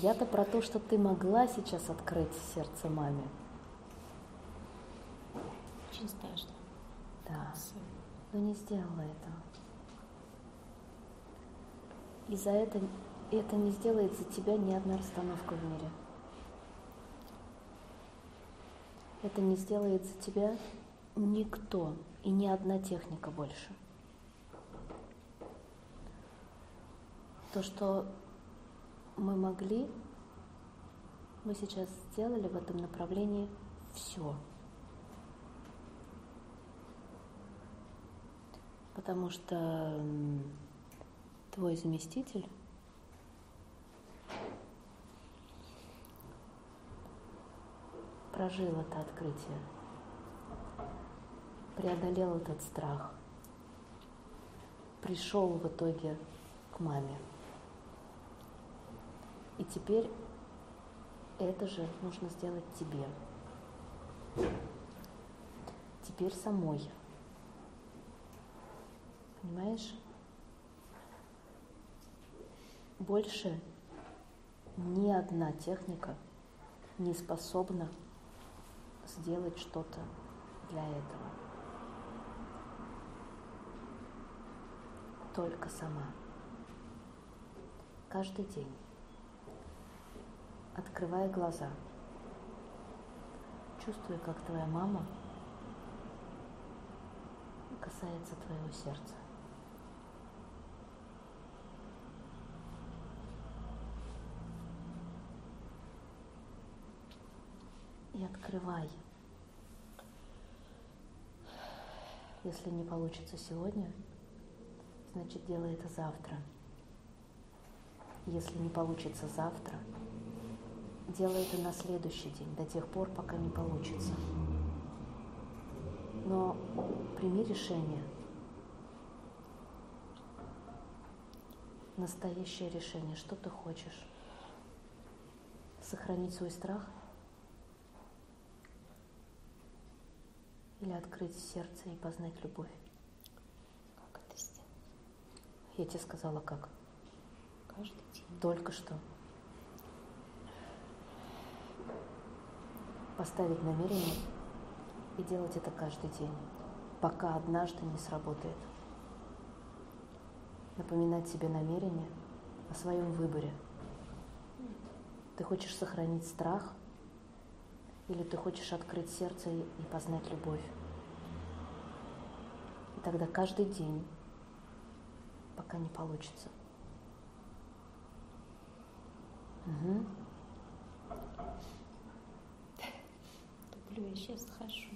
Я-то про то, что ты могла сейчас открыть сердце маме. Очень страшно. Да. Но не сделала этого. И за это это не сделает за тебя ни одна расстановка в мире. Это не сделает за тебя никто и ни одна техника больше. То, что мы могли, мы сейчас сделали в этом направлении все. Потому что твой заместитель прожил это открытие, преодолел этот страх, пришел в итоге к маме. Теперь это же нужно сделать тебе. Теперь самой. Понимаешь? Больше ни одна техника не способна сделать что-то для этого. Только сама. Каждый день. Открывая глаза. Чувствуя, как твоя мама касается твоего сердца. и открывай. Если не получится сегодня, значит делай это завтра. Если не получится завтра, делай это на следующий день, до тех пор, пока не получится. Но прими решение. Настоящее решение, что ты хочешь. Сохранить свой страх – Или открыть сердце и познать любовь. Как это сделать? Я тебе сказала как. Каждый день. Только что. Поставить намерение и делать это каждый день, пока однажды не сработает. Напоминать себе намерение о своем выборе. Ты хочешь сохранить страх – или ты хочешь открыть сердце и познать любовь. И тогда каждый день, пока не получится. Угу. Люблю, я сейчас хожу.